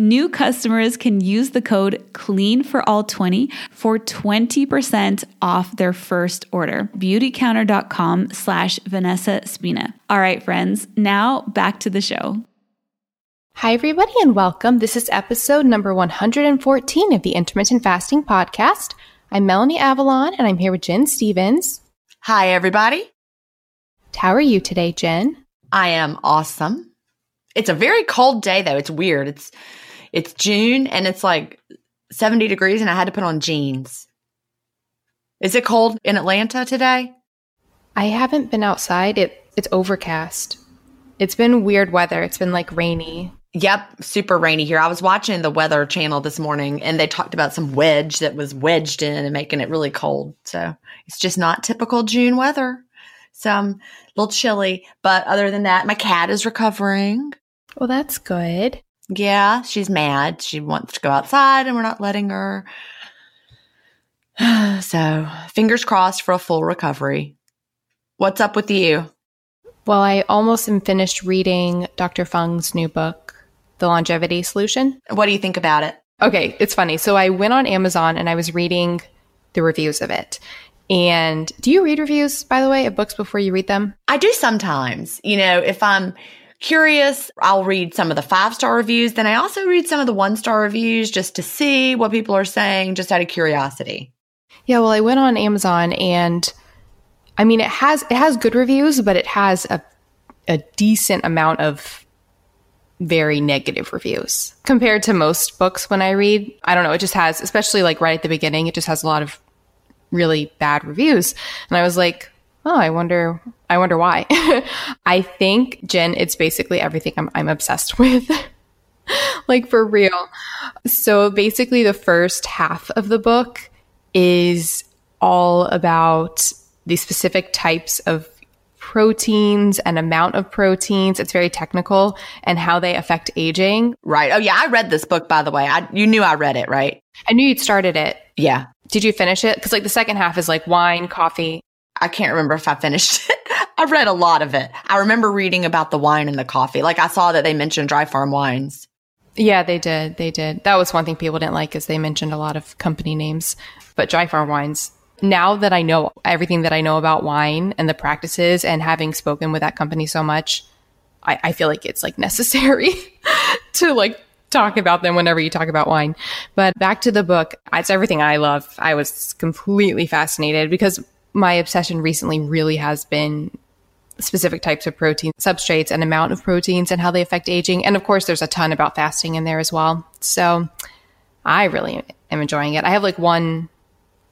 New customers can use the code CLEAN for all 20 for 20% off their first order. Beautycounter.com slash Vanessa Spina. All right, friends, now back to the show. Hi, everybody, and welcome. This is episode number 114 of the Intermittent Fasting Podcast. I'm Melanie Avalon, and I'm here with Gin Stephens. Hi, everybody. How are you today, Gin? I am awesome. It's a very cold day, though. It's weird. It's it's June and it's like 70 degrees and I had to put on jeans. Is it cold in Atlanta today? I haven't been outside. It it's overcast. It's been weird weather. It's been like rainy. Yep, super rainy here. I was watching the weather channel this morning and they talked about some wedge that was wedged in and making it really cold. So it's just not typical June weather. So I'm a little chilly. But other than that, my cat is recovering. Well, that's good. Yeah, she's mad. She wants to go outside and we're not letting her. so, fingers crossed for a full recovery. What's up with you? Well, I almost am finished reading Dr. Fung's new book, The Longevity Solution. What do you think about it? Okay, it's funny. So I went on Amazon and I was reading the reviews of it. And do you read reviews, by the way, of books before you read them? I do sometimes. You know, if I'm curious, I'll read some of the five star reviews. Then I also read some of the one star reviews just to see what people are saying, just out of curiosity. Yeah, well, I went on Amazon and I mean, it has it has good reviews, but it has a a decent amount of very negative reviews compared to most books when I read. I don't know, it just has especially like right at the beginning, it just has a lot of really bad reviews. And I was like, "Oh, I wonder I wonder why." I think Gin, it's basically everything I'm I'm obsessed with. like for real. So basically the first half of the book is all about the specific types of proteins and amount of proteins. It's very technical and how they affect aging. Right. Oh yeah, I read this book by the way. I you knew I read it, right? I knew you'd started it. Yeah. Did you finish it? Because like the second half is like wine, coffee. I can't remember if I finished it. I read a lot of it. I remember reading about the wine and the coffee. Like I saw that they mentioned dry farm wines. Yeah, they did. They did. That was one thing people didn't like is they mentioned a lot of company names. But dry farm wines, now that I know everything that I know about wine and the practices and having spoken with that company so much, I, I feel like it's like necessary to like talk about them whenever you talk about wine. But back to the book, it's everything I love. I was completely fascinated because my obsession recently really has been specific types of protein substrates and amount of proteins and how they affect aging. And of course, there's a ton about fasting in there as well. So I really am enjoying it. I have like one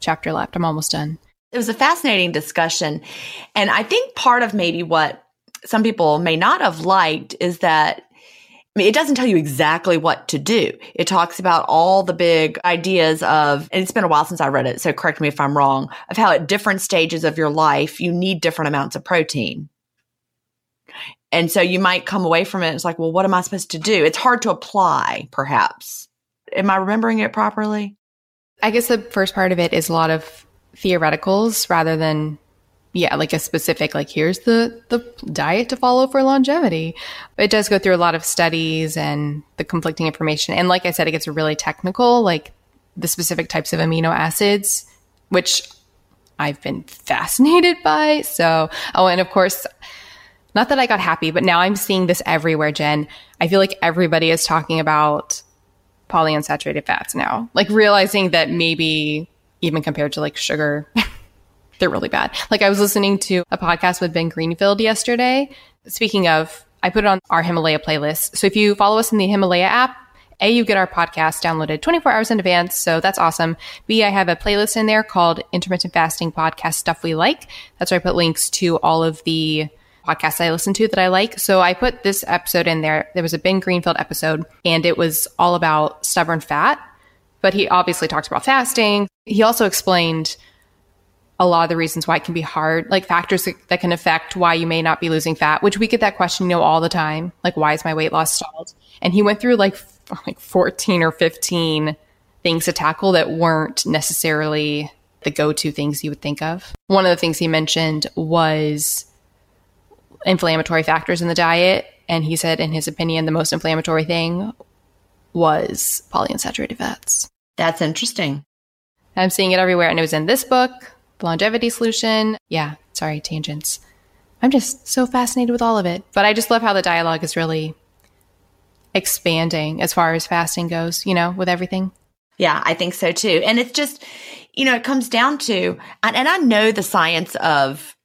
chapter left. I'm almost done. It was a fascinating discussion. And I think part of maybe what some people may not have liked is that I mean, it doesn't tell you exactly what to do. It talks about all the big ideas of, and it's been a while since I read it, so correct me if I'm wrong, of how at different stages of your life, you need different amounts of protein. And so you might come away from it. And It's like, well, what am I supposed to do? It's hard to apply, perhaps. Am I remembering it properly? I guess the first part of it is a lot of theoreticals rather than yeah, like a specific like here's the the diet to follow for longevity. It does go through a lot of studies and the conflicting information. And like I said, it gets really technical, like the specific types of amino acids, which I've been fascinated by. So, oh, and of course, not that I got happy, but now I'm seeing this everywhere, Gin. I feel like everybody is talking about polyunsaturated fats now. Like realizing that maybe even compared to like sugar, they're really bad. Like I was listening to a podcast with Ben Greenfield yesterday. Speaking of, I put it on our Himalaya playlist. So if you follow us in the Himalaya app, a, you get our podcast downloaded 24 hours in advance. So that's awesome. B, I have a playlist in there called Intermittent Fasting Podcast Stuff We Like. That's where I put links to all of the podcasts I listen to that I like. So I put this episode in there. There was a Ben Greenfield episode and it was all about stubborn fat, but he obviously talks about fasting. He also explained a lot of the reasons why it can be hard, like factors that can affect why you may not be losing fat, which we get that question, you know, all the time. Like, why is my weight loss stalled? And he went through like, like 14 or 15 things to tackle that weren't necessarily the go-to things you would think of. One of the things he mentioned was inflammatory factors in the diet. And he said, in his opinion, the most inflammatory thing was polyunsaturated fats. That's interesting. I'm seeing it everywhere. And it was in this book, Longevity Solution. Yeah, sorry, tangents. I'm just so fascinated with all of it. But I just love how the dialogue is really expanding as far as fasting goes, you know, with everything. Yeah, I think so too. And it's just, you know, it comes down to, and, and I know the science of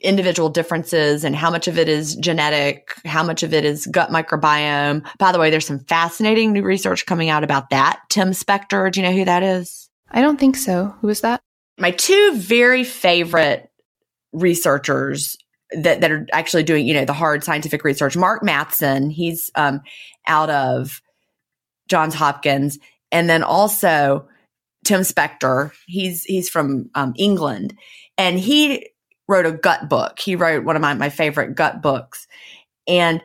individual differences and how much of it is genetic, how much of it is gut microbiome. By the way, there's some fascinating new research coming out about that. Tim Spector, do you know who that is? I don't think so. Who is that? My two very favorite researchers that, that are actually doing, you know, the hard scientific research. Mark Mattson, he's um, out of Johns Hopkins. And then also Tim Spector, he's he's from um, England. And he wrote a gut book. He wrote one of my, my favorite gut books. And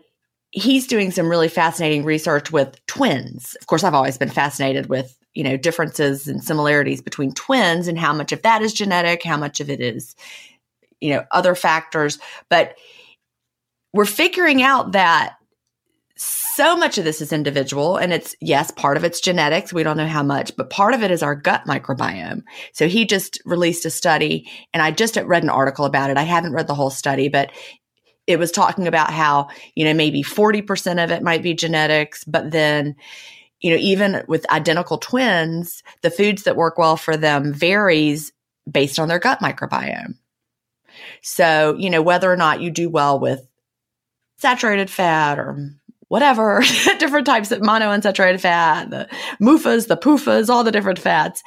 he's doing some really fascinating research with twins. Of course, I've always been fascinated with, you know, differences and similarities between twins and how much of that is genetic, how much of it is, you know, other factors. But we're figuring out that so much of this is individual and it's yes part of it's genetics we don't know how much but part of it is our gut microbiome so he just released a study and i just read an article about it i haven't read the whole study but it was talking about how you know maybe 40% of it might be genetics but then you know even with identical twins the foods that work well for them varies based on their gut microbiome so you know whether or not you do well with saturated fat or whatever, different types of monounsaturated fat, the MUFAs, the PUFAs, all the different fats.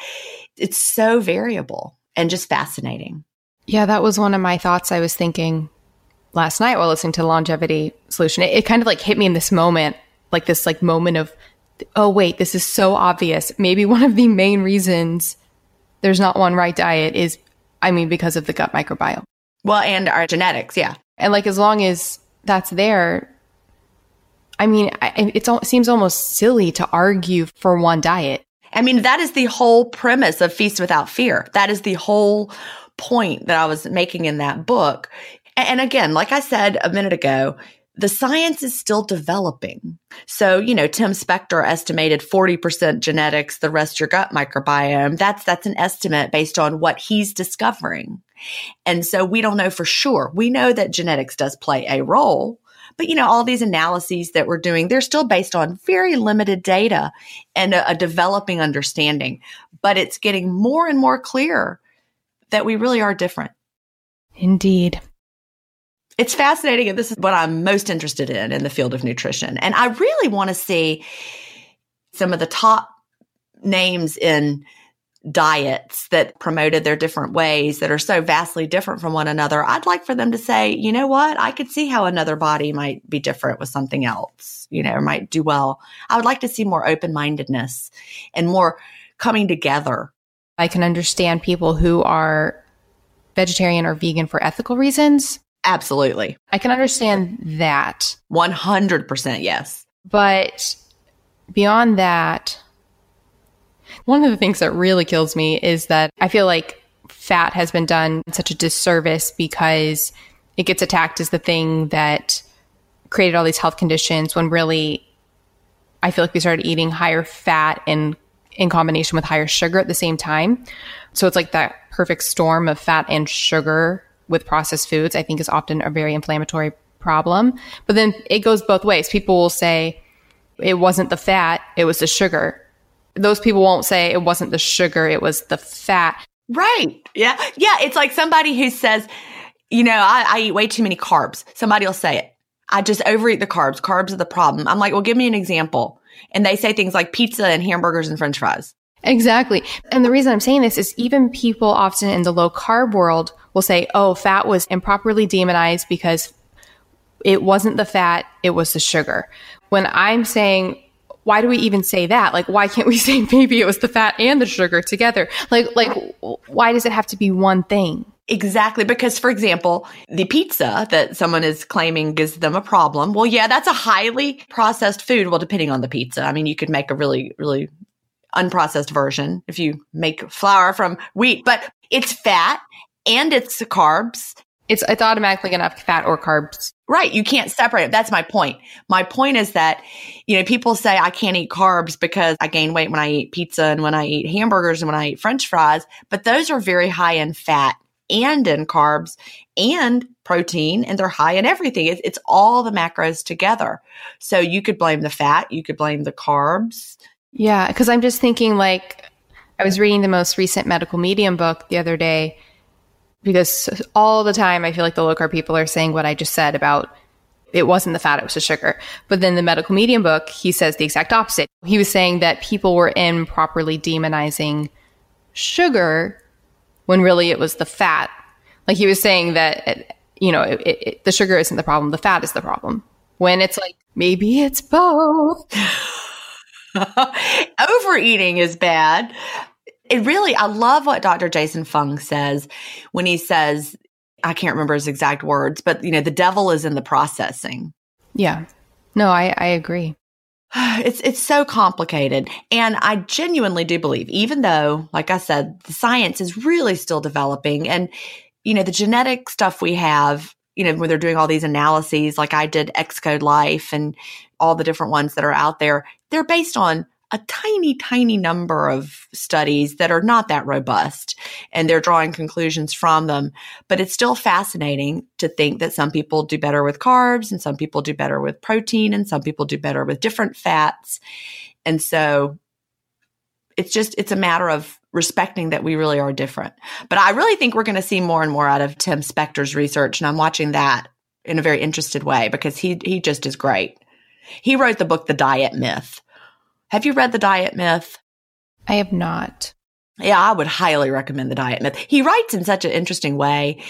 It's so variable and just fascinating. Yeah, that was one of my thoughts I was thinking last night while listening to longevity solution. It, it kind of like hit me in this moment, like this like moment of, oh wait, this is so obvious. Maybe one of the main reasons there's not one right diet is, I mean, because of the gut microbiome. Well, and our genetics, yeah. And like as long as that's there, I mean, it seems almost silly to argue for one diet. I mean, that is the whole premise of Feast Without Fear. That is the whole point that I was making in that book. And again, like I said a minute ago, the science is still developing. So, you know, Tim Spector estimated 40% genetics, the rest your gut microbiome. That's, that's an estimate based on what he's discovering. And so we don't know for sure. We know that genetics does play a role, but you know, all these analyses that we're doing, they're still based on very limited data and a, a developing understanding. But it's getting more and more clear that we really are different. Indeed. It's fascinating. And this is what I'm most interested in in the field of nutrition. And I really want to see some of the top names in diets that promoted their different ways that are so vastly different from one another, I'd like for them to say, you know what? I could see how another body might be different with something else, you know, might do well. I would like to see more open mindedness and more coming together. I can understand people who are vegetarian or vegan for ethical reasons. Absolutely. I can understand that. 100% yes. But beyond that, one of the things that really kills me is that I feel like fat has been done such a disservice because it gets attacked as the thing that created all these health conditions when really I feel like we started eating higher fat and in combination with higher sugar at the same time. So it's like that perfect storm of fat and sugar with processed foods, I think is often a very inflammatory problem. But then it goes both ways. People will say it wasn't the fat, it was the sugar those people won't say it wasn't the sugar, it was the fat. Right. Yeah. Yeah. It's like somebody who says, you know, I, I eat way too many carbs. Somebody will say it. I just overeat the carbs. Carbs are the problem. I'm like, well, give me an example. And they say things like pizza and hamburgers and french fries. Exactly. And the reason I'm saying this is even people often in the low carb world will say, oh, fat was improperly demonized because it wasn't the fat, it was the sugar. When I'm saying why do we even say that? Like, why can't we say maybe it was the fat and the sugar together? Like, like, why does it have to be one thing? Exactly. Because, for example, the pizza that someone is claiming gives them a problem. Well, yeah, that's a highly processed food. Well, depending on the pizza. I mean, you could make a really, really unprocessed version if you make flour from wheat, but it's fat and it's carbs it's it's automatically going to have fat or carbs. Right. You can't separate it. That's my point. My point is that, you know, people say I can't eat carbs because I gain weight when I eat pizza and when I eat hamburgers and when I eat french fries, but those are very high in fat and in carbs and protein and they're high in everything. It's, it's all the macros together. So you could blame the fat, you could blame the carbs. Yeah. Cause I'm just thinking like, I was reading the most recent medical medium book the other day because all the time I feel like the low carb people are saying what I just said about it wasn't the fat, it was the sugar. But then the medical medium book, he says the exact opposite. He was saying that people were improperly demonizing sugar when really it was the fat. Like he was saying that, you know, it, it, the sugar isn't the problem, the fat is the problem. When it's like, maybe it's both. Overeating is bad, it really, I love what Dr. Jason Fung says when he says, I can't remember his exact words, but you know, the devil is in the processing. Yeah. No, I, I agree. It's it's so complicated. And I genuinely do believe, even though, like I said, the science is really still developing and you know, the genetic stuff we have, you know, where they're doing all these analyses, like I did Xcode Life and all the different ones that are out there, they're based on a tiny, tiny number of studies that are not that robust and they're drawing conclusions from them. But it's still fascinating to think that some people do better with carbs and some people do better with protein and some people do better with different fats. And so it's just, it's a matter of respecting that we really are different. But I really think we're going to see more and more out of Tim Spector's research. And I'm watching that in a very interested way because he, he just is great. He wrote the book, The Diet Myth have you read The Diet Myth? I have not. Yeah, I would highly recommend The Diet Myth. He writes in such an interesting way.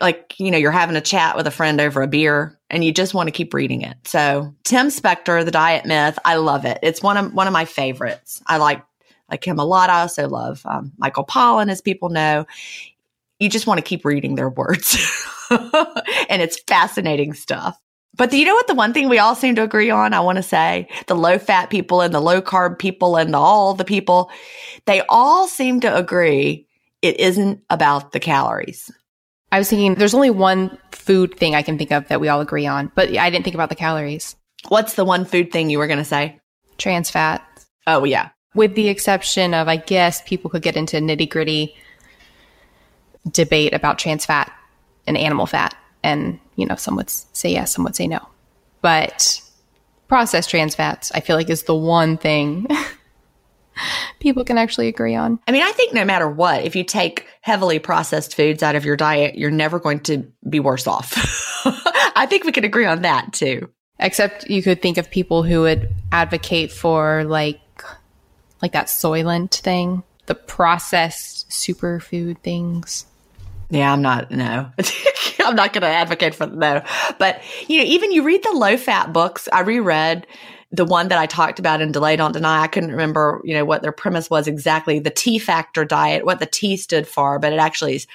Like, you know, you're having a chat with a friend over a beer and you just want to keep reading it. So, Tim Spector, The Diet Myth, I love it. It's one of one of my favorites. I like like him a lot. I also love um, Michael Pollan, as people know. You just want to keep reading their words. and it's fascinating stuff. But do you know what? The one thing we all seem to agree on, I want to say, the low fat people and the low carb people and all the people, they all seem to agree it isn't about the calories. I was thinking there's only one food thing I can think of that we all agree on, but I didn't think about the calories. What's the one food thing you were going to say? Trans fat. Oh, yeah. With the exception of, I guess, people could get into nitty gritty debate about trans fat and animal fat. And you know, some would say yes, some would say no. But processed trans fats, I feel like, is the one thing people can actually agree on. I mean, I think no matter what, if you take heavily processed foods out of your diet, you're never going to be worse off. I think we could agree on that too. Except you could think of people who would advocate for like like that Soylent thing, the processed superfood things. Yeah, I'm not no. I'm not going to advocate for no. But you know, even you read the low fat books. I reread the one that I talked about in Delay Don't Deny. I couldn't remember, you know, what their premise was exactly. The T factor diet, what the T stood for, but it actually is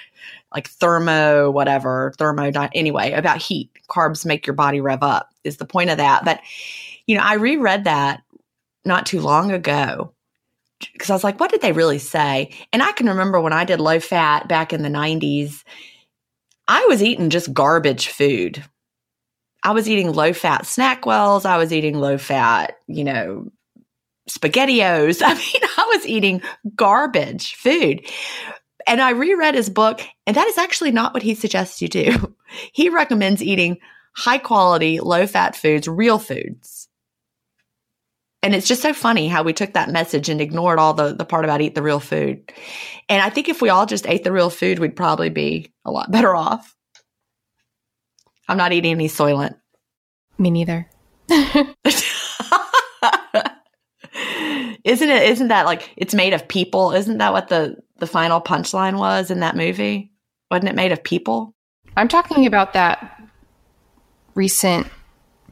like thermo whatever thermo. Anyway, about heat, carbs make your body rev up is the point of that. But you know, I reread that not too long ago because I was like, what did they really say? And I can remember when I did low fat back in the 90s, I was eating just garbage food. I was eating low fat SnackWells. I was eating low fat, you know, SpaghettiOs. I mean, I was eating garbage food. And I reread his book, and that is actually not what he suggests you do. He recommends eating high quality, low fat foods, real foods. And it's just so funny how we took that message and ignored all the, the part about eat the real food. And I think if we all just ate the real food, we'd probably be a lot better off. I'm not eating any Soylent. Me neither. isn't it isn't that like it's made of people? Isn't that what the the final punchline was in that movie? Wasn't it made of people? I'm talking about that recent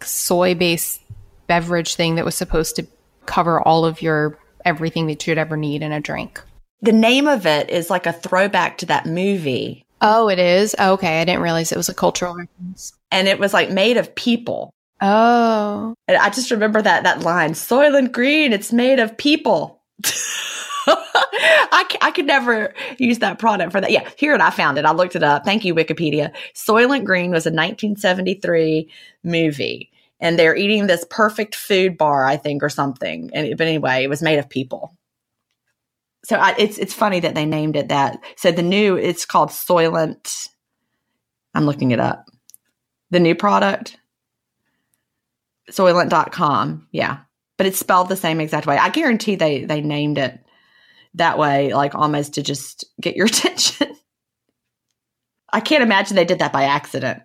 soy based beverage thing that was supposed to cover all of your everything that you'd ever need in a drink. The name of it is like a throwback to that movie. Oh, it is? okay. I didn't realize it was a cultural reference. And it was like made of people. Oh. And I just remember that that line, Soylent Green, it's made of people. I, I could never use that product for that. Yeah, here it. I found it. I looked it up. Thank you, Wikipedia. Soylent Green was a 1973 movie and they're eating this perfect food bar, I think, or something. And but anyway, it was made of people. So I, it's it's funny that they named it that. So the new it's called Soylent. I'm looking it up. The new product, Soylent.com. Yeah, but it's spelled the same exact way. I guarantee they they named it that way, like almost to just get your attention. I can't imagine they did that by accident.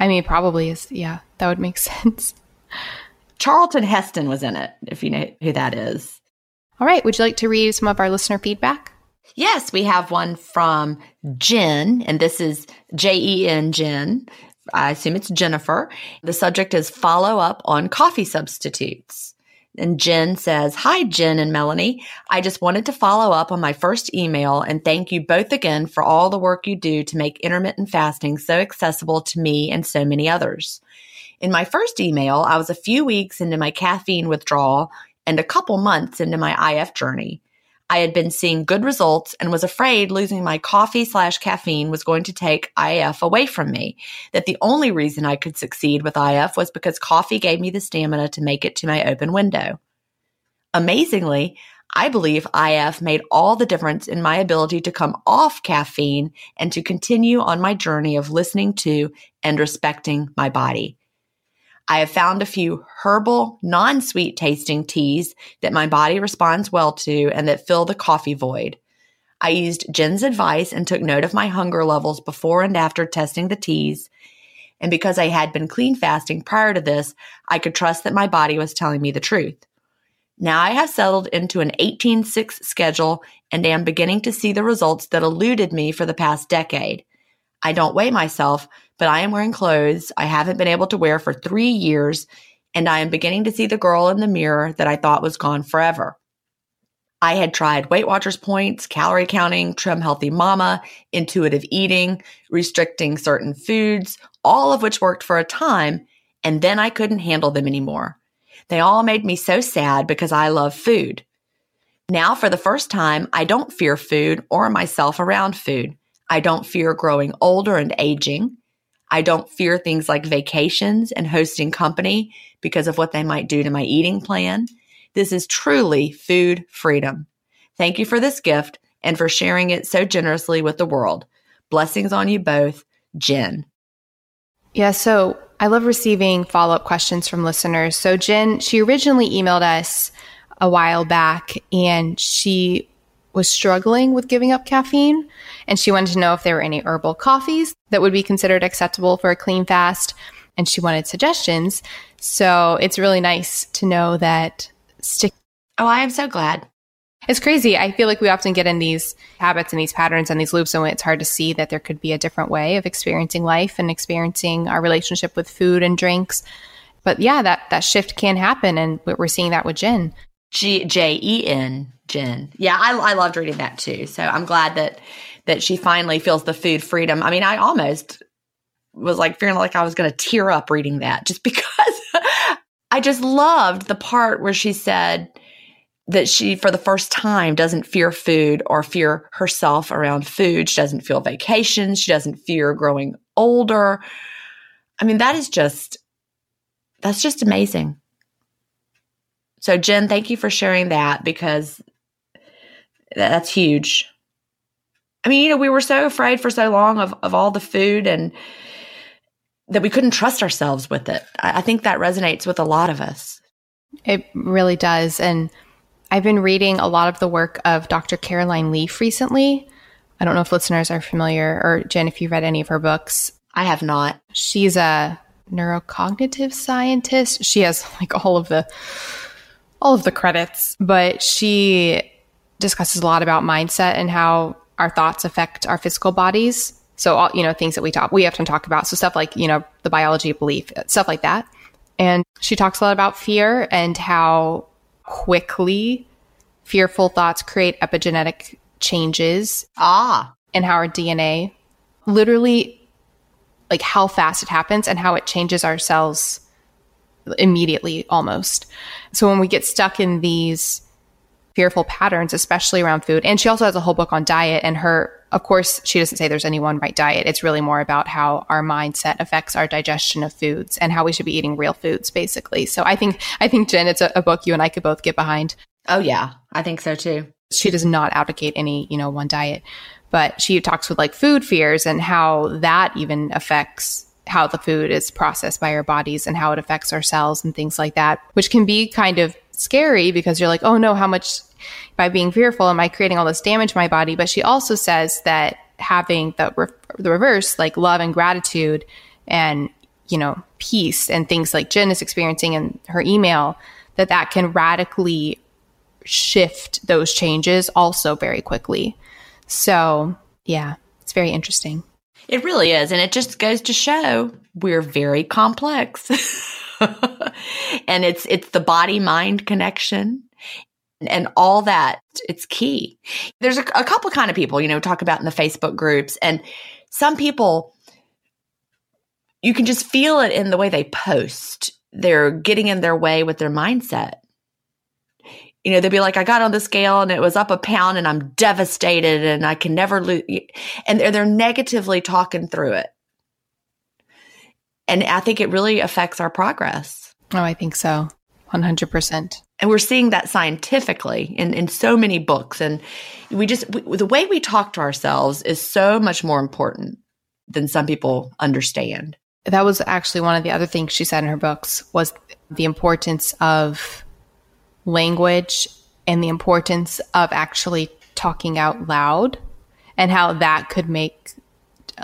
I mean, probably is. Yeah, that would make sense. Charlton Heston was in it, if you know who that is. All right. Would you like to read some of our listener feedback? Yes, we have one from Jen, and this is J E N Jen. I assume it's Jennifer. The subject is follow up on coffee substitutes. And Jen says, Hi, Gin and Melanie. I just wanted to follow up on my first email and thank you both again for all the work you do to make intermittent fasting so accessible to me and so many others. In my first email, I was a few weeks into my caffeine withdrawal and a couple months into my IF journey. I had been seeing good results and was afraid losing my coffee slash caffeine was going to take IF away from me. That the only reason I could succeed with IF was because coffee gave me the stamina to make it to my open window. Amazingly, I believe IF made all the difference in my ability to come off caffeine and to continue on my journey of listening to and respecting my body. I have found a few herbal, non sweet tasting teas that my body responds well to and that fill the coffee void. I used Gin's advice and took note of my hunger levels before and after testing the teas. And because I had been clean fasting prior to this, I could trust that my body was telling me the truth. Now I have settled into an 18 6 schedule and am beginning to see the results that eluded me for the past decade. I don't weigh myself, but I am wearing clothes I haven't been able to wear for three years, and I am beginning to see the girl in the mirror that I thought was gone forever. I had tried Weight Watchers points, calorie counting, Trim Healthy Mama, intuitive eating, restricting certain foods, all of which worked for a time, and then I couldn't handle them anymore. They all made me so sad because I love food. Now, for the first time, I don't fear food or myself around food. I don't fear growing older and aging. I don't fear things like vacations and hosting company because of what they might do to my eating plan. This is truly food freedom. Thank you for this gift and for sharing it so generously with the world. Blessings on you both, Jen. Yeah, so I love receiving follow up questions from listeners. So, Jen, she originally emailed us a while back and she was struggling with giving up caffeine. And she wanted to know if there were any herbal coffees that would be considered acceptable for a clean fast. And she wanted suggestions. So it's really nice to know that stick. Oh, I am so glad. It's crazy. I feel like we often get in these habits and these patterns and these loops, and it's hard to see that there could be a different way of experiencing life and experiencing our relationship with food and drinks. But yeah, that that shift can happen, and we're seeing that with Jen. G J E N Jen. Yeah, I, I loved reading that too. So I'm glad that that she finally feels the food freedom. I mean, I almost was like feeling like I was going to tear up reading that just because I just loved the part where she said that she, for the first time, doesn't fear food or fear herself around food. She doesn't feel vacation. She doesn't fear growing older. I mean, that is just, that's just amazing. So, Jen, thank you for sharing that because that's huge. I mean, you know, we were so afraid for so long of, of all the food and that we couldn't trust ourselves with it. I, I think that resonates with a lot of us. It really does. And I've been reading a lot of the work of Dr. Caroline Leaf recently. I don't know if listeners are familiar, or Gin, if you've read any of her books. I have not. She's a neurocognitive scientist. She has like all of the all of the credits, but she discusses a lot about mindset and how our thoughts affect our physical bodies. So, all, you know, things that we talk, we often talk about. So stuff like, you know, the biology of belief, stuff like that. And she talks a lot about fear and how quickly fearful thoughts create epigenetic changes. Ah. And how our DNA literally, like how fast it happens and how it changes our cells immediately almost. So when we get stuck in these fearful patterns, especially around food. And she also has a whole book on diet. And her, of course, she doesn't say there's any one right diet. It's really more about how our mindset affects our digestion of foods and how we should be eating real foods, basically. So I think, I think, Gin, it's a, a book you and I could both get behind. Oh, yeah. I think so too. She does not advocate any, you know, one diet, but she talks with like food fears and how that even affects how the food is processed by our bodies and how it affects our cells and things like that, which can be kind of scary because you're like, oh no, how much by being fearful am I creating all this damage to my body? But she also says that having the re- the reverse, like love and gratitude, and you know peace and things like Jen is experiencing in her email, that that can radically shift those changes also very quickly. So yeah, it's very interesting. It really is, and it just goes to show we're very complex. and it's it's the body mind connection and all that it's key there's a, a couple kind of people you know talk about in the facebook groups and some people you can just feel it in the way they post. They're getting in their way with their mindset. You know, they'd be like, I got on the scale and it was up a pound and I'm devastated and I can never lose. And they're, they're negatively talking through it. And I think it really affects our progress. Oh, I think so. 100%. And we're seeing that scientifically in, in so many books. And we just, we, the way we talk to ourselves is so much more important than some people understand. That was actually one of the other things she said in her books was the importance of language and the importance of actually talking out loud and how that could make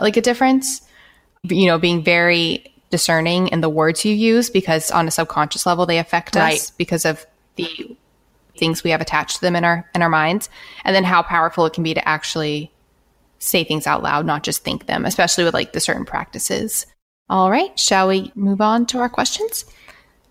like a difference. You know, being very discerning in the words you use because on a subconscious level they affect right. us because of the things we have attached to them in our in our minds. And then how powerful it can be to actually say things out loud not just think them especially with like the certain practices. All right. Shall we move on to our questions?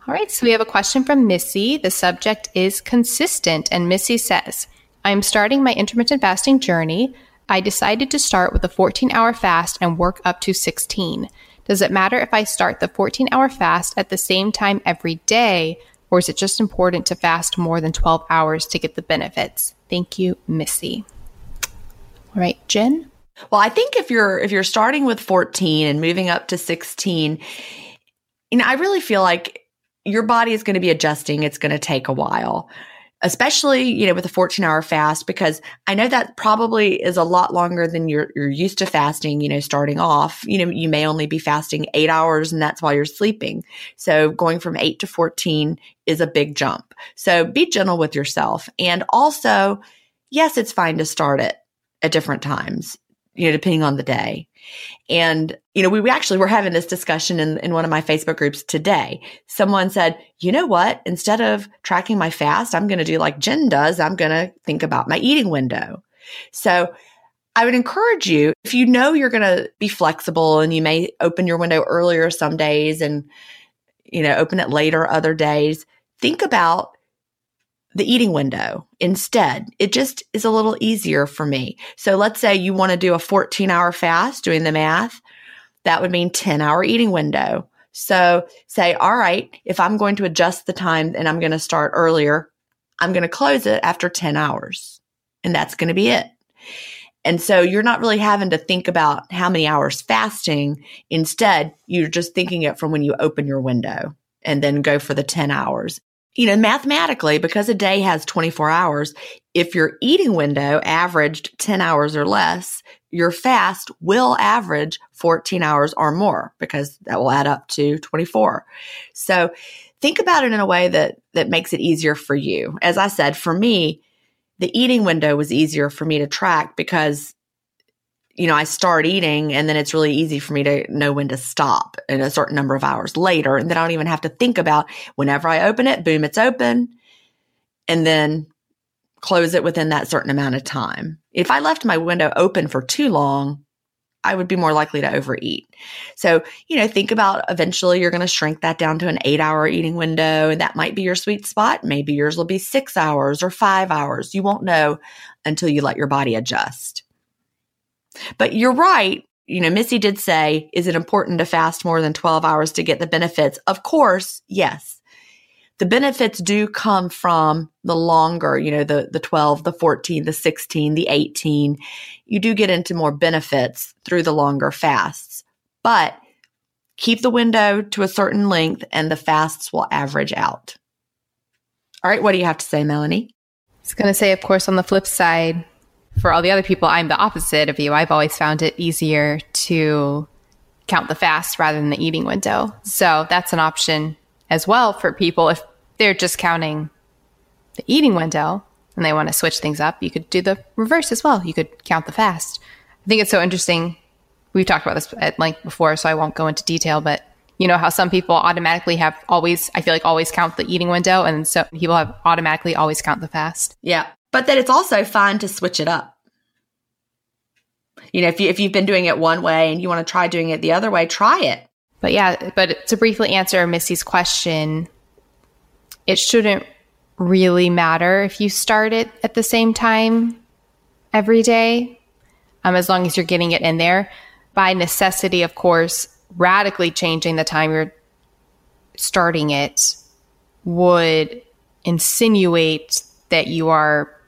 All right. So we have a question from missy. The subject is consistent. And missy says i'm starting my intermittent fasting journey i decided to start with a 14 hour fast and work up to 16 does it matter if I start the 14 hour fast at the same time every day, or is it just important to fast more than 12 hours to get the benefits? Thank you, Missy. All right, Gin? Well, I think if you're if you're starting with 14 and moving up to 16, you know, I really feel like your body is going to be adjusting. It's going to take a while especially, you know, with a 14 hour fast, because I know that probably is a lot longer than you're, you're used to fasting, you know, starting off, you know, you may only be fasting eight hours and that's while you're sleeping. So going from eight to 14 is a big jump. So be gentle with yourself. And also, yes, it's fine to start it at different times, you know, depending on the day. And, you know, we, we actually were having this discussion in, in one of my Facebook groups today. Someone said, you know what? Instead of tracking my fast, I'm going to do like Gin does. I'm going to think about my eating window. So I would encourage you, if you know you're going to be flexible and you may open your window earlier some days and, you know, open it later other days, think about the eating window instead. It just is a little easier for me. So let's say you want to do a 14 hour fast, doing the math, that would mean 10 hour eating window. So say, all right, if I'm going to adjust the time and I'm going to start earlier, I'm going to close it after 10 hours. And that's going to be it. And so you're not really having to think about how many hours fasting. Instead, you're just thinking it from when you open your window and then go for the 10 hours you know, mathematically, because a day has 24 hours, if your eating window averaged 10 hours or less, your fast will average 14 hours or more because that will add up to 24. So think about it in a way that, that makes it easier for you. As I said, for me, the eating window was easier for me to track because you know, I start eating and then it's really easy for me to know when to stop in a certain number of hours later. And then I don't even have to think about whenever I open it, boom, it's open. And then close it within that certain amount of time. If I left my window open for too long, I would be more likely to overeat. So, you know, think about eventually you're going to shrink that down to an eight hour eating window, and that might be your sweet spot. Maybe yours will be six hours or five hours. You won't know until you let your body adjust. But you're right. You know, Missy did say, is it important to fast more than 12 hours to get the benefits? Of course, yes. The benefits do come from the longer, you know, the, the 12, the 14, the 16, the 18. You do get into more benefits through the longer fasts, but keep the window to a certain length and the fasts will average out. All right. What do you have to say, Melanie? I was going to say, of course, on the flip side, for all the other people, I'm the opposite of you. I've always found it easier to count the fast rather than the eating window. So that's an option as well for people if they're just counting the eating window and they want to switch things up. You could do the reverse as well. You could count the fast. I think it's so interesting. We've talked about this at length before, so I won't go into detail, but you know how some people automatically have always, I feel like always count the eating window and so people have automatically always count the fast. Yeah but that it's also fine to switch it up. You know, if you if you've been doing it one way and you want to try doing it the other way, try it. But yeah, but to briefly answer Missy's question, it shouldn't really matter if you start it at the same time every day, um, as long as you're getting it in there. By necessity, of course, radically changing the time you're starting it would insinuate that you are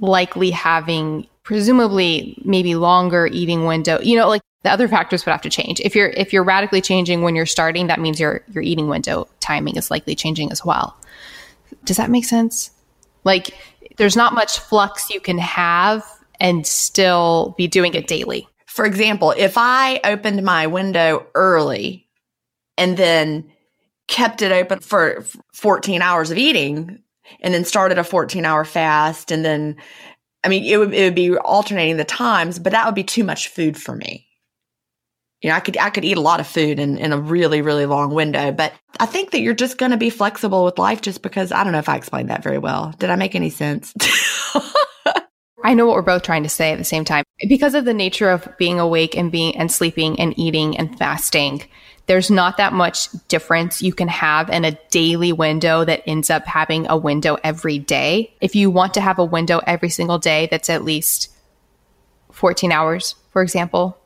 likely having presumably maybe longer eating window you know like the other factors would have to change. If you're if you're radically changing when you're starting that means your your eating window timing is likely changing as well. Does that make sense? Like there's not much flux you can have and still be doing it daily. For example, if I opened my window early and then kept it open for 14 hours of eating and then started a 14 hour fast and then I mean it would it would be alternating the times, but that would be too much food for me. You know, I could I could eat a lot of food in, in a really, really long window, but I think that you're just gonna be flexible with life just because I don't know if I explained that very well. Did I make any sense? I know what we're both trying to say at the same time. Because of the nature of being awake and being and sleeping and eating and fasting, there's not that much difference you can have in a daily window that ends up having a window every day. If you want to have a window every single day that's at least 14 hours, for example,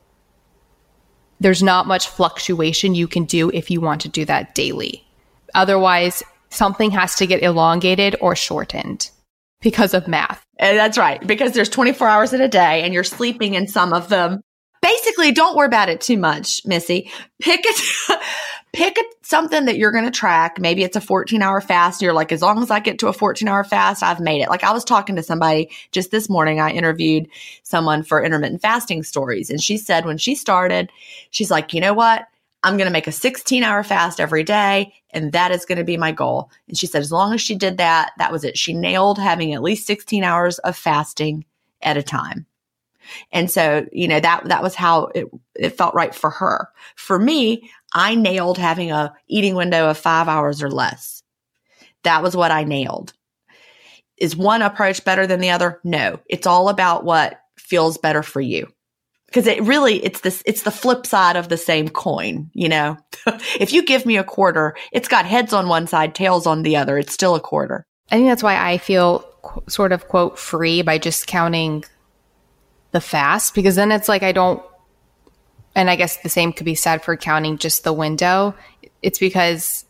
there's not much fluctuation you can do if you want to do that daily. Otherwise, something has to get elongated or shortened because of math. And that's right, because there's 24 hours in a day and you're sleeping in some of them. Basically, don't worry about it too much, Missy. Pick it, pick it, something that you're going to track. Maybe it's a 14 hour fast. You're like, as long as I get to a 14 hour fast, I've made it. Like I was talking to somebody just this morning. I interviewed someone for intermittent fasting stories and she said when she started, she's like, you know what? I'm going to make a 16 hour fast every day. And that is going to be my goal. And she said, as long as she did that, that was it. She nailed having at least 16 hours of fasting at a time. And so, you know, that, that was how it, it felt right for her. For me, I nailed having a eating window of five hours or less. That was what I nailed. Is one approach better than the other? No. It's all about what feels better for you because it really it's this it's the flip side of the same coin you know if you give me a quarter it's got heads on one side tails on the other it's still a quarter I think that's why I feel qu- sort of quote free by just counting the fast because then it's like I don't and I guess the same could be said for counting just the window. It's because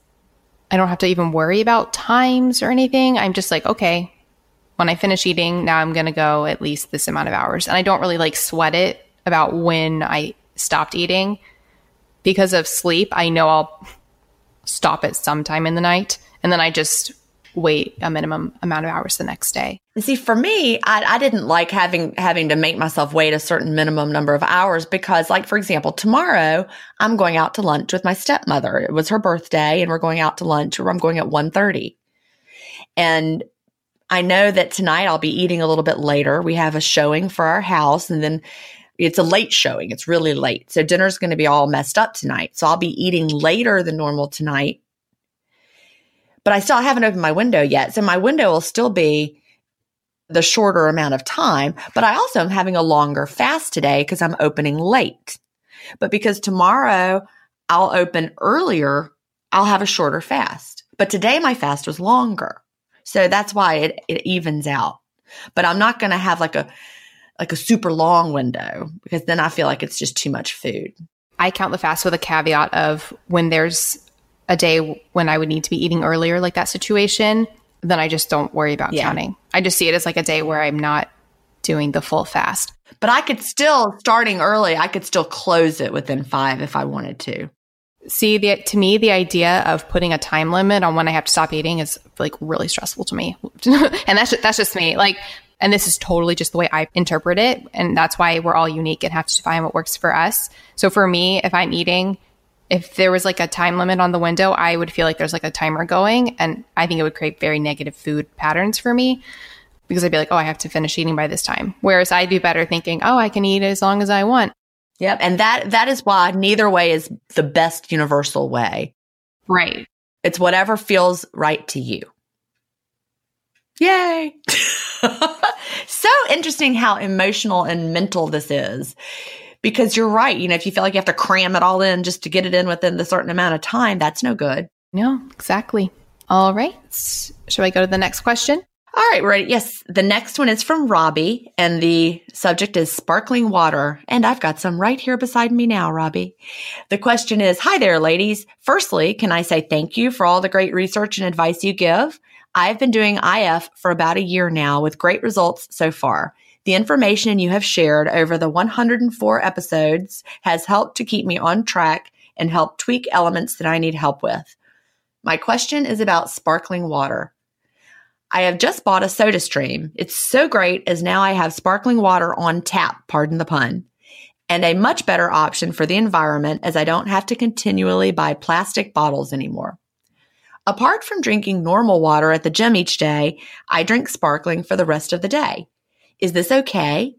I don't have to even worry about times or anything. I'm just like, okay, when I finish eating, now I'm going to go at least this amount of hours. And I don't really like sweat it about when I stopped eating because of sleep. I know I'll stop at some time in the night and then I just wait a minimum amount of hours the next day. And see for me I, I didn't like having having to make myself wait a certain minimum number of hours because like for example tomorrow i'm going out to lunch with my stepmother. It was her birthday and we're going out to lunch or i'm going at 1.30 and i know that tonight i'll be eating a little bit later. We have a showing for our house and then it's a late showing. It's really late. So dinner's going to be all messed up tonight. So i'll be eating later than normal tonight but I still haven't opened my window yet. So my window will still be the shorter amount of time, but I also am having a longer fast today because I'm opening late. But because tomorrow I'll open earlier, I'll have a shorter fast. But today my fast was longer. So that's why it, it evens out. But I'm not going to have like a, like a super long window because then I feel like it's just too much food. I count the fast with a caveat of when there's a day when I would need to be eating earlier, like that situation, then I just don't worry about Yeah. counting. I just see it as like a day where I'm not doing the full fast. But I could still, starting early, I could still close it within five if I wanted to. See, the, to me, the idea of putting a time limit on when I have to stop eating is like really stressful to me. and that's, that's just me. Like, and this is totally just the way I interpret it. And that's why we're all unique and have to find what works for us. So for me, if I'm eating, if there was like a time limit on the window, I would feel like there's like a timer going. And I think it would create very negative food patterns for me because I'd be like, oh, I have to finish eating by this time. Whereas I do better thinking, oh, I can eat as long as I want. Yep. And that, that is why neither way is the best universal way. Right. It's whatever feels right to you. Yay. so interesting how emotional and mental this is. Because you're right. You know, if you feel like you have to cram it all in just to get it in within the certain amount of time, that's no good. No, exactly. All right. Should I go to the next question? All right, ready? Yes, the next one is from Robbie, and the subject is sparkling water. And I've got some right here beside me now, Robbie. The question is Hi there, ladies. Firstly, can I say thank you for all the great research and advice you give? I've been doing IF for about a year now with great results so far. The information you have shared over the 104 episodes has helped to keep me on track and help tweak elements that I need help with. My question is about sparkling water. I have just bought a SodaStream. It's so great as now I have sparkling water on tap, pardon the pun, and a much better option for the environment as I don't have to continually buy plastic bottles anymore. Apart from drinking normal water at the gym each day, I drink sparkling for the rest of the day. Is this okay?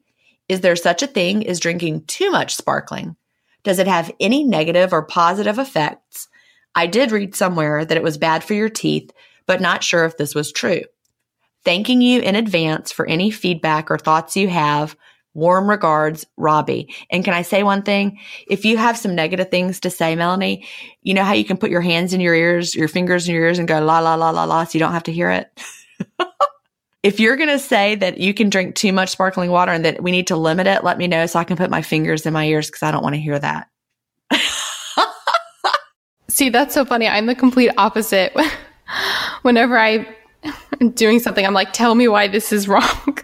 Is there such a thing as drinking too much sparkling? Does it have any negative or positive effects? I did read somewhere that it was bad for your teeth, but not sure if this was true. Thanking you in advance for any feedback or thoughts you have. Warm regards, Robbie. And can I say one thing? If you have some negative things to say, Melanie, you know how you can put your hands in your ears, your fingers in your ears and go la, la, la, la, la, so you don't have to hear it? if you're going to say that you can drink too much sparkling water and that we need to limit it, let me know so I can put my fingers in my ears because I don't want to hear that. See, that's so funny. I'm the complete opposite. Whenever I am doing something, I'm like, tell me why this is wrong.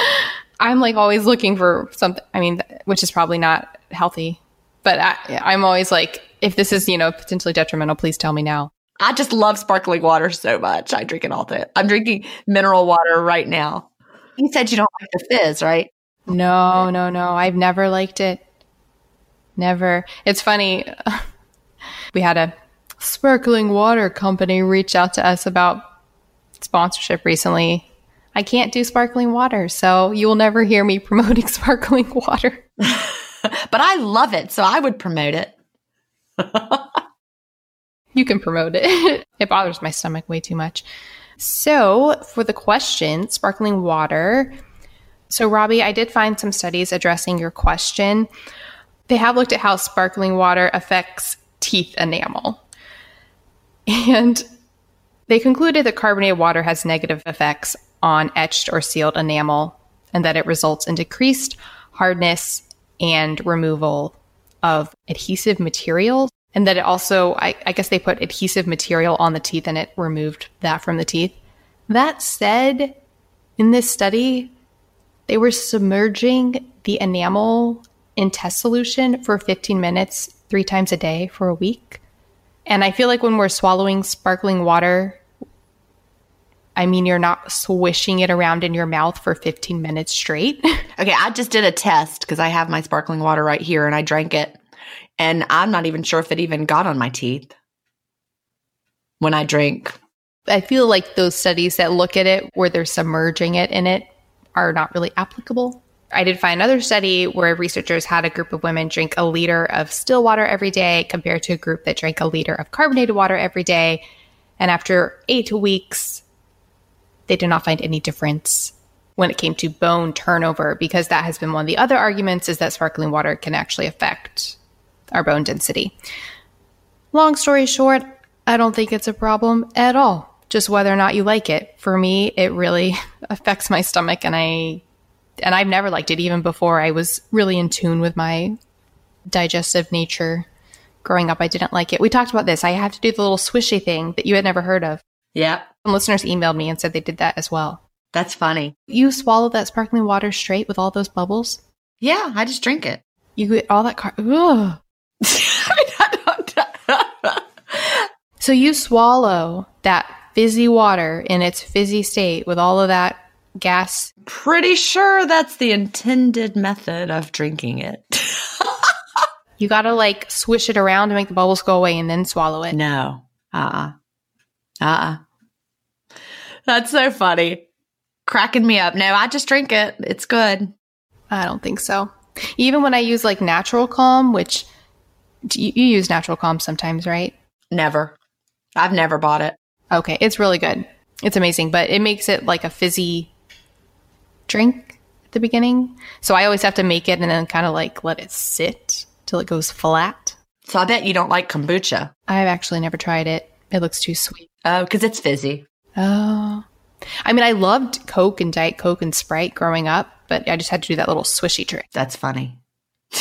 I'm like always looking for something, I mean, which is probably not healthy, but I, I'm always like, if this is, you know, potentially detrimental, please tell me now. I just love sparkling water so much. I drink it all day. I'm drinking mineral water right now. You said you don't like the fizz, right? No, no, no. I've never liked it. Never. It's funny. We had a sparkling water company reach out to us about sponsorship recently. I can't do sparkling water, so you will never hear me promoting sparkling water. but I love it, so I would promote it. You can promote it. it bothers my stomach way too much. So, for the question, sparkling water. So, Robbie, I did find some studies addressing your question. They have looked at how sparkling water affects teeth enamel. And they concluded that carbonated water has negative effects on etched or sealed enamel and that it results in decreased hardness and removal of adhesive material. And that it also, I, I, guess they put adhesive material on the teeth and it removed that from the teeth. That said, in this study, they were submerging the enamel in test solution for 15 minutes three times a day for a week. And I feel like when we're swallowing sparkling water, I mean, you're not swishing it around in your mouth for 15 minutes straight. okay, I just did a test because I have my sparkling water right here and I drank it. And I'm not even sure if it even got on my teeth when I drink. I feel like those studies that look at it where they're submerging it in it are not really applicable. I did find another study where researchers had a group of women drink a liter of still water every day compared to a group that drank a liter of carbonated water every day. And after eight weeks, they did not find any difference when it came to bone turnover, because that has been one of the other arguments is that sparkling water can actually affect our bone density. Long story short, I don't think it's a problem at all. Just whether or not you like it. For me, it really affects my stomach and I and I've never liked it even before I was really in tune with my digestive nature. Growing up, I didn't like it. We talked about this. I have to do the little swishy thing that you had never heard of. Yeah. Some listeners emailed me and said they did that as well. That's funny. You swallow that sparkling water straight with all those bubbles? Yeah, I just drink it. You get all that car. Ugh. So you swallow that fizzy water in its fizzy state with all of that gas? Pretty sure that's the intended method of drinking it. you gotta like swish it around to make the bubbles go away and then swallow it. No. Uh uh-uh. uh. Uh-uh. That's so funny. Cracking me up. No, I just drink it. It's good. I don't think so. Even when I use like natural calm, which you, you use natural calm sometimes, right? Never. I've never bought it. Okay, it's really good. It's amazing, but it makes it like a fizzy drink at the beginning. So I always have to make it and then kind of like let it sit till it goes flat. So I bet you don't like kombucha. I've actually never tried it. It looks too sweet. Oh, because it's fizzy. Oh. I mean, I loved Coke and Diet Coke and Sprite growing up, but I just had to do that little swishy trick. That's funny.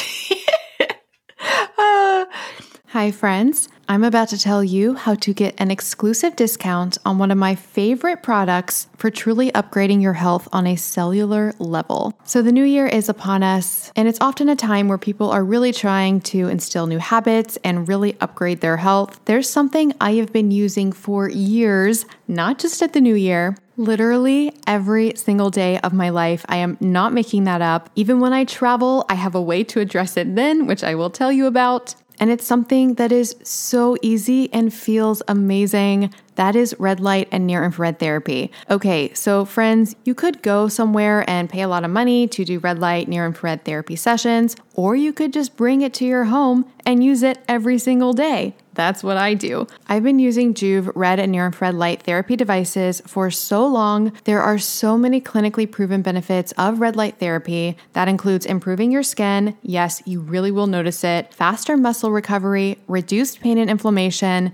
Hi, friends. I'm about to tell you how to get an exclusive discount on one of my favorite products for truly upgrading your health on a cellular level. So, the new year is upon us, and it's often a time where people are really trying to instill new habits and really upgrade their health. There's something I have been using for years, not just at the new year. Literally every single day of my life. I am not making that up. Even when I travel, I have a way to address it then, which I will tell you about. And it's something that is so easy and feels amazing. That is red light and near infrared therapy. Okay, so friends, you could go somewhere and pay a lot of money to do red light, near infrared therapy sessions, or you could just bring it to your home and use it every single day. That's what I do. I've been using Joovv red and near infrared light therapy devices for so long. There are so many clinically proven benefits of red light therapy. That includes improving your skin. Yes, you really will notice it. Faster muscle recovery, reduced pain and inflammation,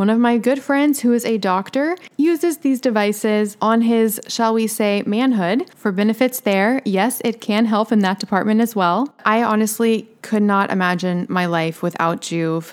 One of my good friends, who is a doctor, uses these devices on his, shall we say, manhood for benefits there. Yes, it can help in that department as well. I honestly could not imagine my life without Joovv.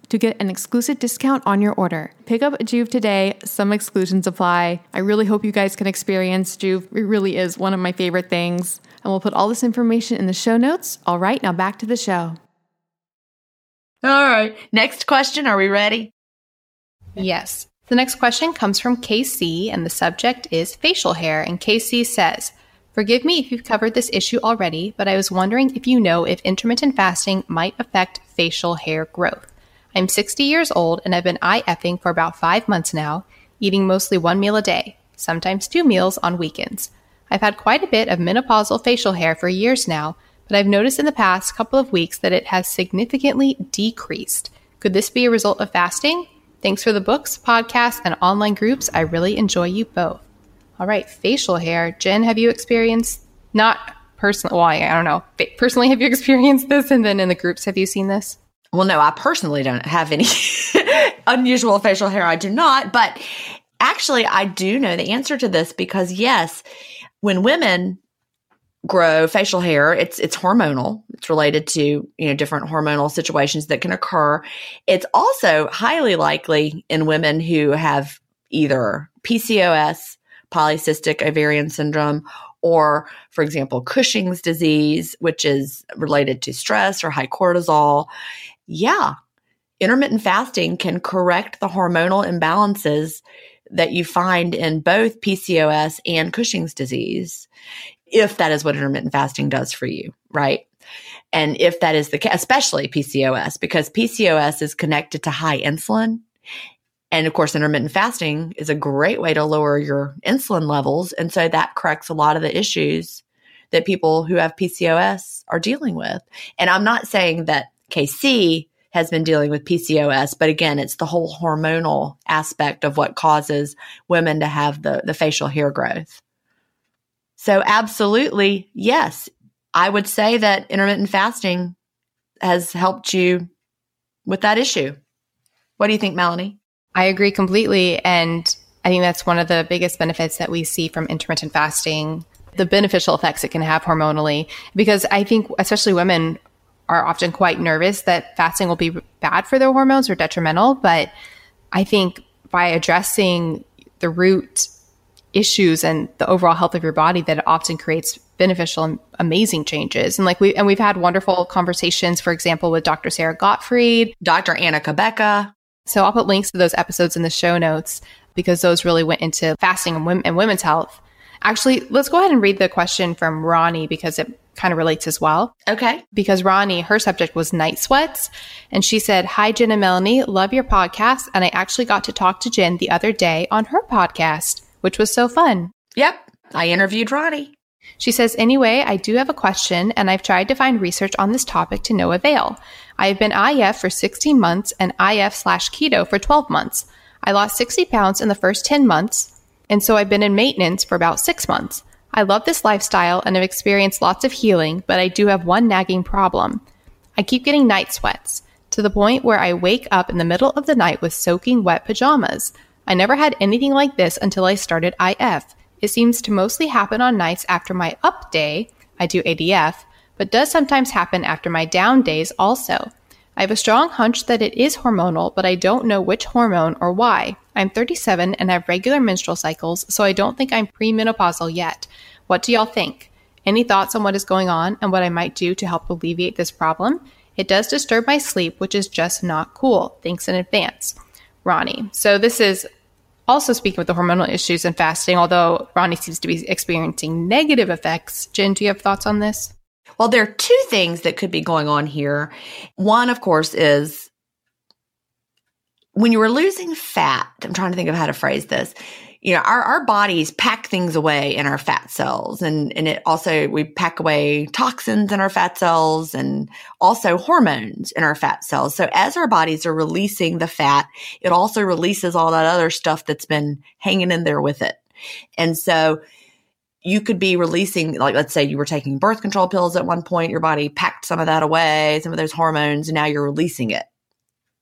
to get an exclusive discount on your order. Pick up Joovv today. Some exclusions apply. I really hope you guys can experience Joovv. It really is one of my favorite things. And we'll put all this information in the show notes. All right, now back to the show. All right. Next question. Are we ready? Yes. The next question comes from KC, and the subject is facial hair. And KC says, Forgive me if you've covered this issue already, but I was wondering if you know if intermittent fasting might affect facial hair growth. I'm 60 years old and I've been IFing for about five months now, eating mostly one meal a day, sometimes two meals on weekends. I've had quite a bit of menopausal facial hair for years now, but I've noticed in the past couple of weeks that it has significantly decreased. Could this be a result of fasting? Thanks for the books, podcasts, and online groups. I really enjoy you both. All right, facial hair. Gin, have you experienced not personally? Well, I don't know. Personally, have you experienced this? And then in the groups, have you seen this? Well, no, I personally don't have any unusual facial hair. I do not. But actually, I do know the answer to this because, yes, when women grow facial hair, it's it's hormonal. It's related to, you know, different hormonal situations that can occur. It's also highly likely in women who have either PCOS, polycystic ovarian syndrome, or, for example, Cushing's disease, which is related to stress or high cortisol yeah, intermittent fasting can correct the hormonal imbalances that you find in both PCOS and Cushing's disease, if that is what intermittent fasting does for you, right? And if that is the case, especially PCOS, because PCOS is connected to high insulin And of course, intermittent fasting is a great way to lower your insulin levels. And so that corrects a lot of the issues that people who have PCOS are dealing with. And I'm not saying that KC has been dealing with PCOS, but again, it's the whole hormonal aspect of what causes women to have the, the facial hair growth. So absolutely, yes, I would say that intermittent fasting has helped you with that issue. What do you think, Melanie? I agree completely. And I think that's one of the biggest benefits that we see from intermittent fasting the beneficial effects it can have hormonally. Because I think, especially women, are often quite nervous that fasting will be bad for their hormones or detrimental. But I think by addressing the root issues and the overall health of your body, that it often creates beneficial and amazing changes. And like we and we've had wonderful conversations, for example, with Dr. Sara Gottfried, Dr. Anna Cabeca. So I'll put links to those episodes in the show notes because those really went into fasting and, women, and women's health. Actually, let's go ahead and read the question from Ronnie because it kind of relates as well. Okay. Because Ronnie, her subject was night sweats. And she said, Hi, Gin and Melanie. Love your podcast. And I actually got to talk to Gin the other day on her podcast, which was so fun. Yep. I interviewed Ronnie. She says, Anyway, I do have a question, and I've tried to find research on this topic to no avail. I have been IF for 16 months and IF slash keto for 12 months. I lost 60 pounds in the first 10 months and so I've been in maintenance for about six months. I love this lifestyle and have experienced lots of healing, but I do have one nagging problem. I keep getting night sweats to the point where I wake up in the middle of the night with soaking wet pajamas. I never had anything like this until I started IF. It seems to mostly happen on nights after my up day, I do ADF, but does sometimes happen after my down days also. I have a strong hunch that it is hormonal, but I don't know which hormone or why. I'm 37 and have regular menstrual cycles, so I don't think I'm premenopausal yet. What do y'all think? Any thoughts on what is going on and what I might do to help alleviate this problem? It does disturb my sleep, which is just not cool. Thanks in advance. Ronnie. So this is also speaking with the hormonal issues and fasting, although Ronnie seems to be experiencing negative effects. Gin, do you have thoughts on this? Well, there are two things that could be going on here. One, of course, is when you were losing fat, I'm trying to think of how to phrase this. You know, our, our bodies pack things away in our fat cells and, and it also, we pack away toxins in our fat cells and also hormones in our fat cells. So as our bodies are releasing the fat, it also releases all that other stuff that's been hanging in there with it. And so you could be releasing, like, let's say you were taking birth control pills at one point, your body packed some of that away, some of those hormones, and now you're releasing it.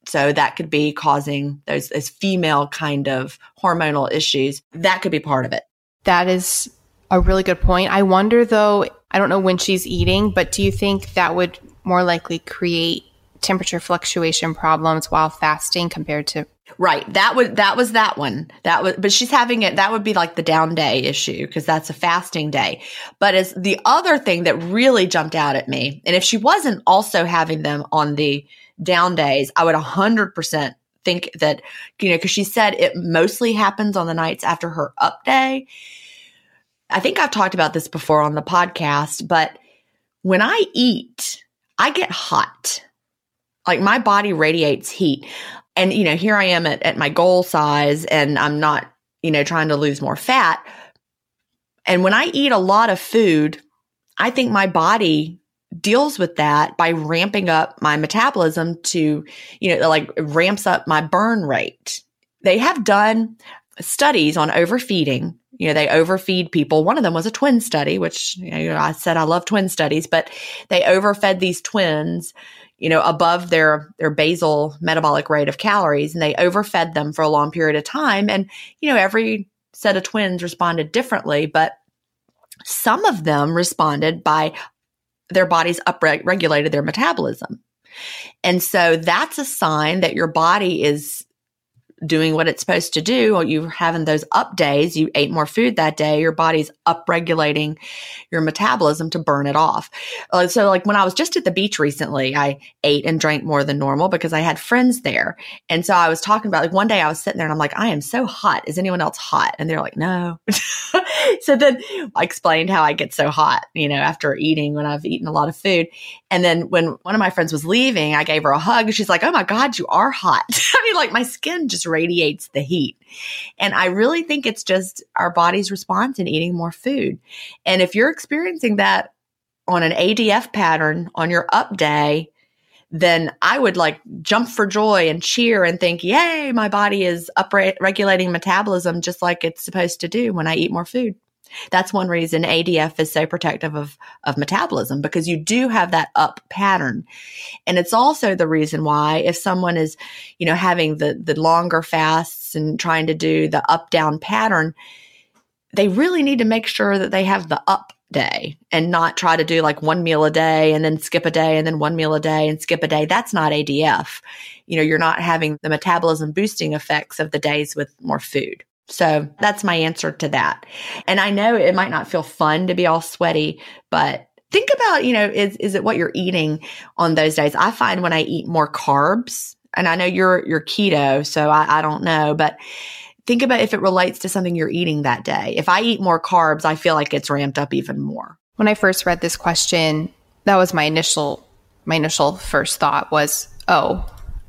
So that could be causing those, those female kind of hormonal issues. That could be part of it. That is a really good point. I wonder though, I don't know when she's eating, but do you think that would more likely create temperature fluctuation problems while fasting compared to Right. That would that was that one. That was but she's having it that would be like the down day issue because that's a fasting day. But as the other thing that really jumped out at me, and if she wasn't also having them on the down days, I would 100% think that, you know, because she said it mostly happens on the nights after her up day. I think I've talked about this before on the podcast, but when I eat, I get hot. Like my body radiates heat. And, you know, here I am at, at my goal size and I'm not, you know, trying to lose more fat. And when I eat a lot of food, I think my body deals with that by ramping up my metabolism to, you know, like ramps up my burn rate. They have done studies on overfeeding. You know, they overfeed people. One of them was a twin study, which, you know, I said I love twin studies, but they overfed these twins, you know, above their, their basal metabolic rate of calories and they overfed them for a long period of time. And, you know, every set of twins responded differently, but some of them responded by their bodies upregulated their metabolism. And so that's a sign that your body is doing what it's supposed to do, or you're having those up days, you ate more food that day, your body's upregulating your metabolism to burn it off. Uh, so, like when I was just at the beach recently, I ate and drank more than normal because I had friends there. And so I was talking about like one day I was sitting there and I'm like, I am so hot. Is anyone else hot? And they're like, no. so then I explained how I get so hot, you know, after eating when I've eaten a lot of food. And then when one of my friends was leaving, I gave her a hug. She's like, oh my God, you are hot. I mean, like my skin just radiates the heat. And I really think it's just our body's response in eating more food. And if you're experiencing that on an ADF pattern on your up day, then I would like jump for joy and cheer and think, yay, my body is up regulating metabolism just like it's supposed to do when I eat more food. That's one reason ADF is so protective of, of metabolism because you do have that up pattern. And it's also the reason why if someone is, you know, having the, the longer fasts and trying to do the up down pattern, they really need to make sure that they have the up day and not try to do like one meal a day and then skip a day and then one meal a day and skip a day. That's not ADF. You know, you're not having the metabolism boosting effects of the days with more food. So that's my answer to that. And I know it might not feel fun to be all sweaty, but think about, you know, is, is it what you're eating on those days? I find when I eat more carbs, and I know you're, you're keto, so I, I don't know, but think about if it relates to something you're eating that day. If I eat more carbs, I feel like it's ramped up even more. When I first read this question, that was my initial my initial first thought was, oh,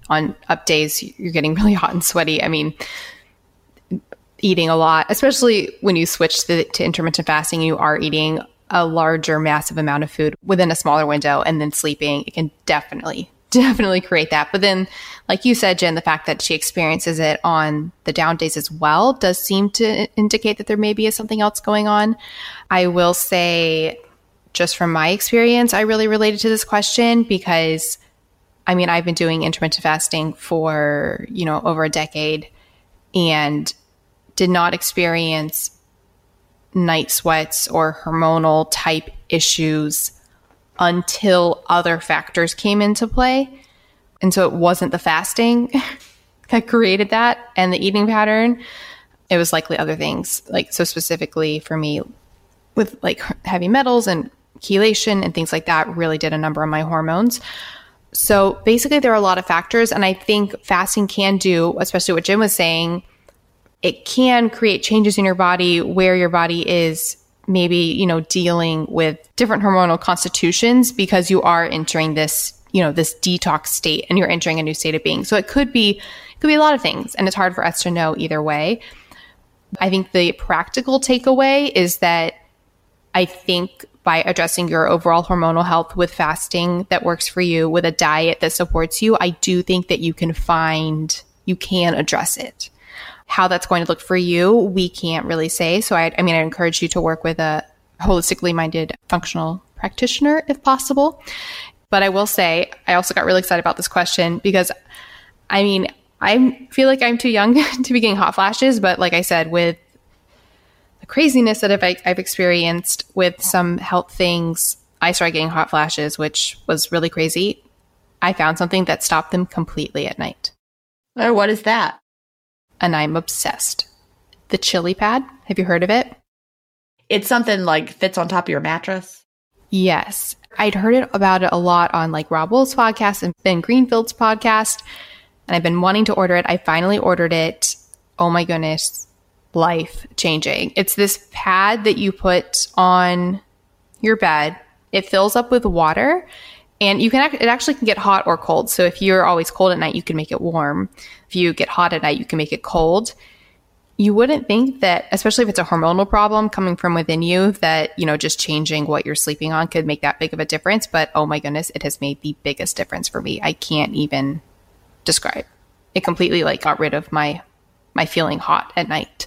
on up days you're getting really hot and sweaty. I mean, eating a lot, especially when you switch to, to intermittent fasting, you are eating a larger, massive amount of food within a smaller window and then sleeping. It can definitely definitely create that. But then, like you said, Gin, the fact that she experiences it on the down days as well does seem to indicate that there maybe is something else going on. I will say, just from my experience, I really related to this question because I mean, I've been doing intermittent fasting for, you know, over a decade and did not experience night sweats or hormonal type issues until other factors came into play. And so it wasn't the fasting that created that and the eating pattern. It was likely other things. Like, so specifically for me, with like heavy metals and chelation and things like that, really did a number on my hormones. So basically, there are a lot of factors. And I think fasting can do, especially what Gin was saying, it can create changes in your body where your body is maybe, you know, dealing with different hormonal constitutions because you are entering this, you know, this detox state and you're entering a new state of being. So it could be, it could be a lot of things. And it's hard for us to know either way. I think the practical takeaway is that I think by addressing your overall hormonal health with fasting that works for you, with a diet that supports you, I do think that you can find, you can address it. How that's going to look for you, we can't really say. So I, I mean, I encourage you to work with a holistically minded functional practitioner if possible. But I will say, I also got really excited about this question because I mean, I feel like I'm too young to be getting hot flashes, but like I said, with the craziness that I've, I've experienced with some health things, I started getting hot flashes, which was really crazy. I found something that stopped them completely at night. Oh, what is that? And I'm obsessed. The ChiliPad. Have you heard of it? It's something like fits on top of your mattress. Yes. I'd heard it about it a lot on like Robb Wolf's podcast and Ben Greenfield's podcast. And I've been wanting to order it. I finally ordered it. Oh my goodness. Life changing. It's this pad that you put on your bed. It fills up with water and you can, it actually can get hot or cold. So if you're always cold at night, you can make it warm. If you get hot at night, you can make it cold. You wouldn't think that, especially if it's a hormonal problem coming from within you, that, you know, just changing what you're sleeping on could make that big of a difference. But oh my goodness, it has made the biggest difference for me. I can't even describe. It completely like got rid of my, my feeling hot at night.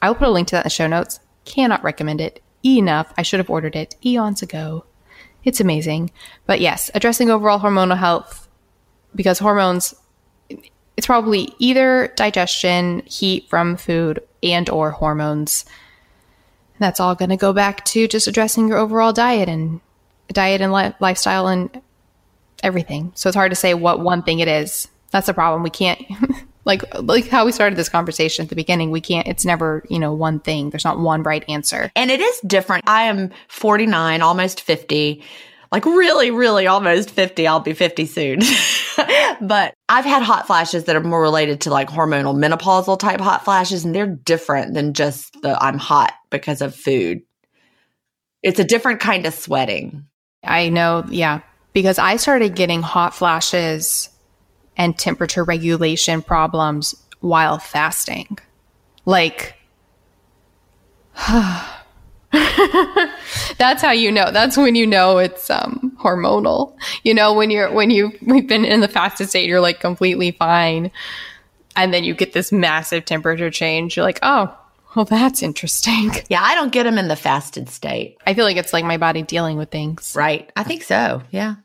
I will put a link to that in the show notes. Cannot recommend it enough. I should have ordered it eons ago. It's amazing. But yes, addressing overall hormonal health because hormones it's probably either digestion, heat from food, and or hormones. That's all going to go back to just addressing your overall diet and diet and li- lifestyle and everything. So it's hard to say what one thing it is. That's the problem. We can't like like how we started this conversation at the beginning we can't it's never you know one thing. There's not one right answer. And it is different. I am 49 almost 50 like really really almost 50 i'll be 50 soon. But i've had hot flashes that are more related to like hormonal menopausal type hot flashes and they're different than just the i'm hot because of food. It's a different kind of sweating. I know yeah. Because i started getting hot flashes and temperature regulation problems while fasting. Like, that's how you know. That's when you know it's um, hormonal. You know, when you're when you we've been in the fasted state, you're like completely fine, and then you get this massive temperature change. You're like, oh, well, that's interesting. Yeah, I don't get them in the fasted state. I feel like it's like my body dealing with things. Right. I think so. Yeah.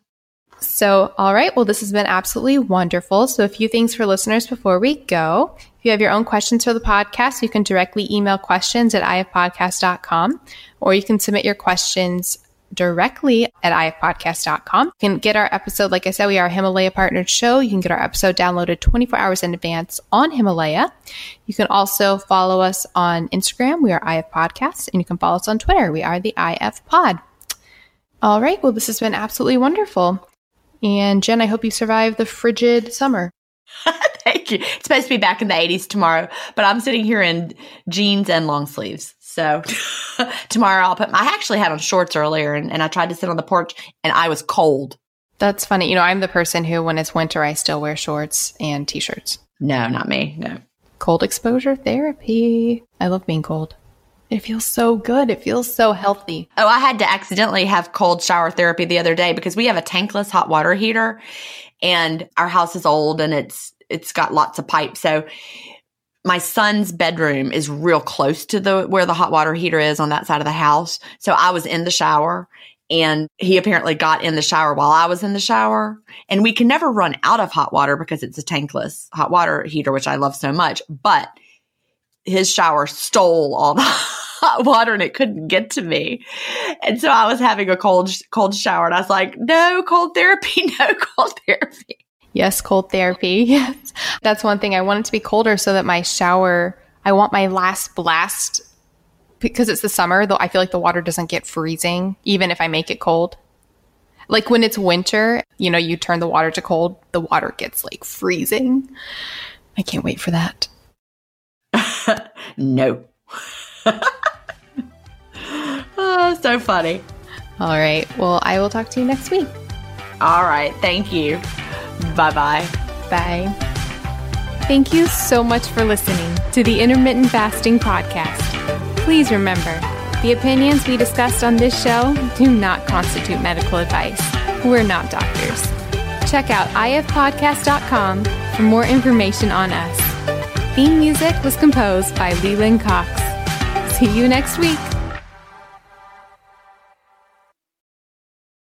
So, all right. Well, this has been absolutely wonderful. So, a few things for listeners before we go. If you have your own questions for the podcast, you can directly email questions at ifpodcast.com or you can submit your questions directly at ifpodcast.com. You can get our episode, like I said, we are a Himalaya partnered show. You can get our episode downloaded 24 hours in advance on Himalaya. You can also follow us on Instagram. We are IF Podcasts, and you can follow us on Twitter. We are the IF Pod. All right. Well, this has been absolutely wonderful. And Gin, I hope you survive the frigid summer. Thank you. It's supposed to be back in the 80s tomorrow, but I'm sitting here in jeans and long sleeves. So tomorrow I'll put, I actually had on shorts earlier and, and I tried to sit on the porch and I was cold. That's funny. You know, I'm the person who, when it's winter, I still wear shorts and t shirts. No, not me. No. Cold exposure therapy. I love being cold. It feels so good. It feels so healthy. Oh, I had to accidentally have cold shower therapy the other day because we have a tankless hot water heater and our house is old and it's it's got lots of pipes. So my son's bedroom is real close to the where the hot water heater is on that side of the house. So I was in the shower and he apparently got in the shower while I was in the shower. And we can never run out of hot water because it's a tankless hot water heater, which I love so much. But his shower stole all the hot water and it couldn't get to me. And so I was having a cold cold shower and I was like, "No cold therapy, no cold therapy." Yes, cold therapy. Yes. That's one thing I want it to be colder so that my shower, I want my last blast because it's the summer, though I feel like the water doesn't get freezing even if I make it cold. Like when it's winter, you know, you turn the water to cold, the water gets like freezing. I can't wait for that. no. oh, so funny. All right. Well, I will talk to you next week. All right. Thank you. Bye bye. Bye. Thank you so much for listening to the Intermittent Fasting Podcast. Please remember, the opinions we discussed on this show do not constitute medical advice. We're not doctors. Check out ifpodcast.com for more information on us. Theme music was composed by Leland Cox. See you next week.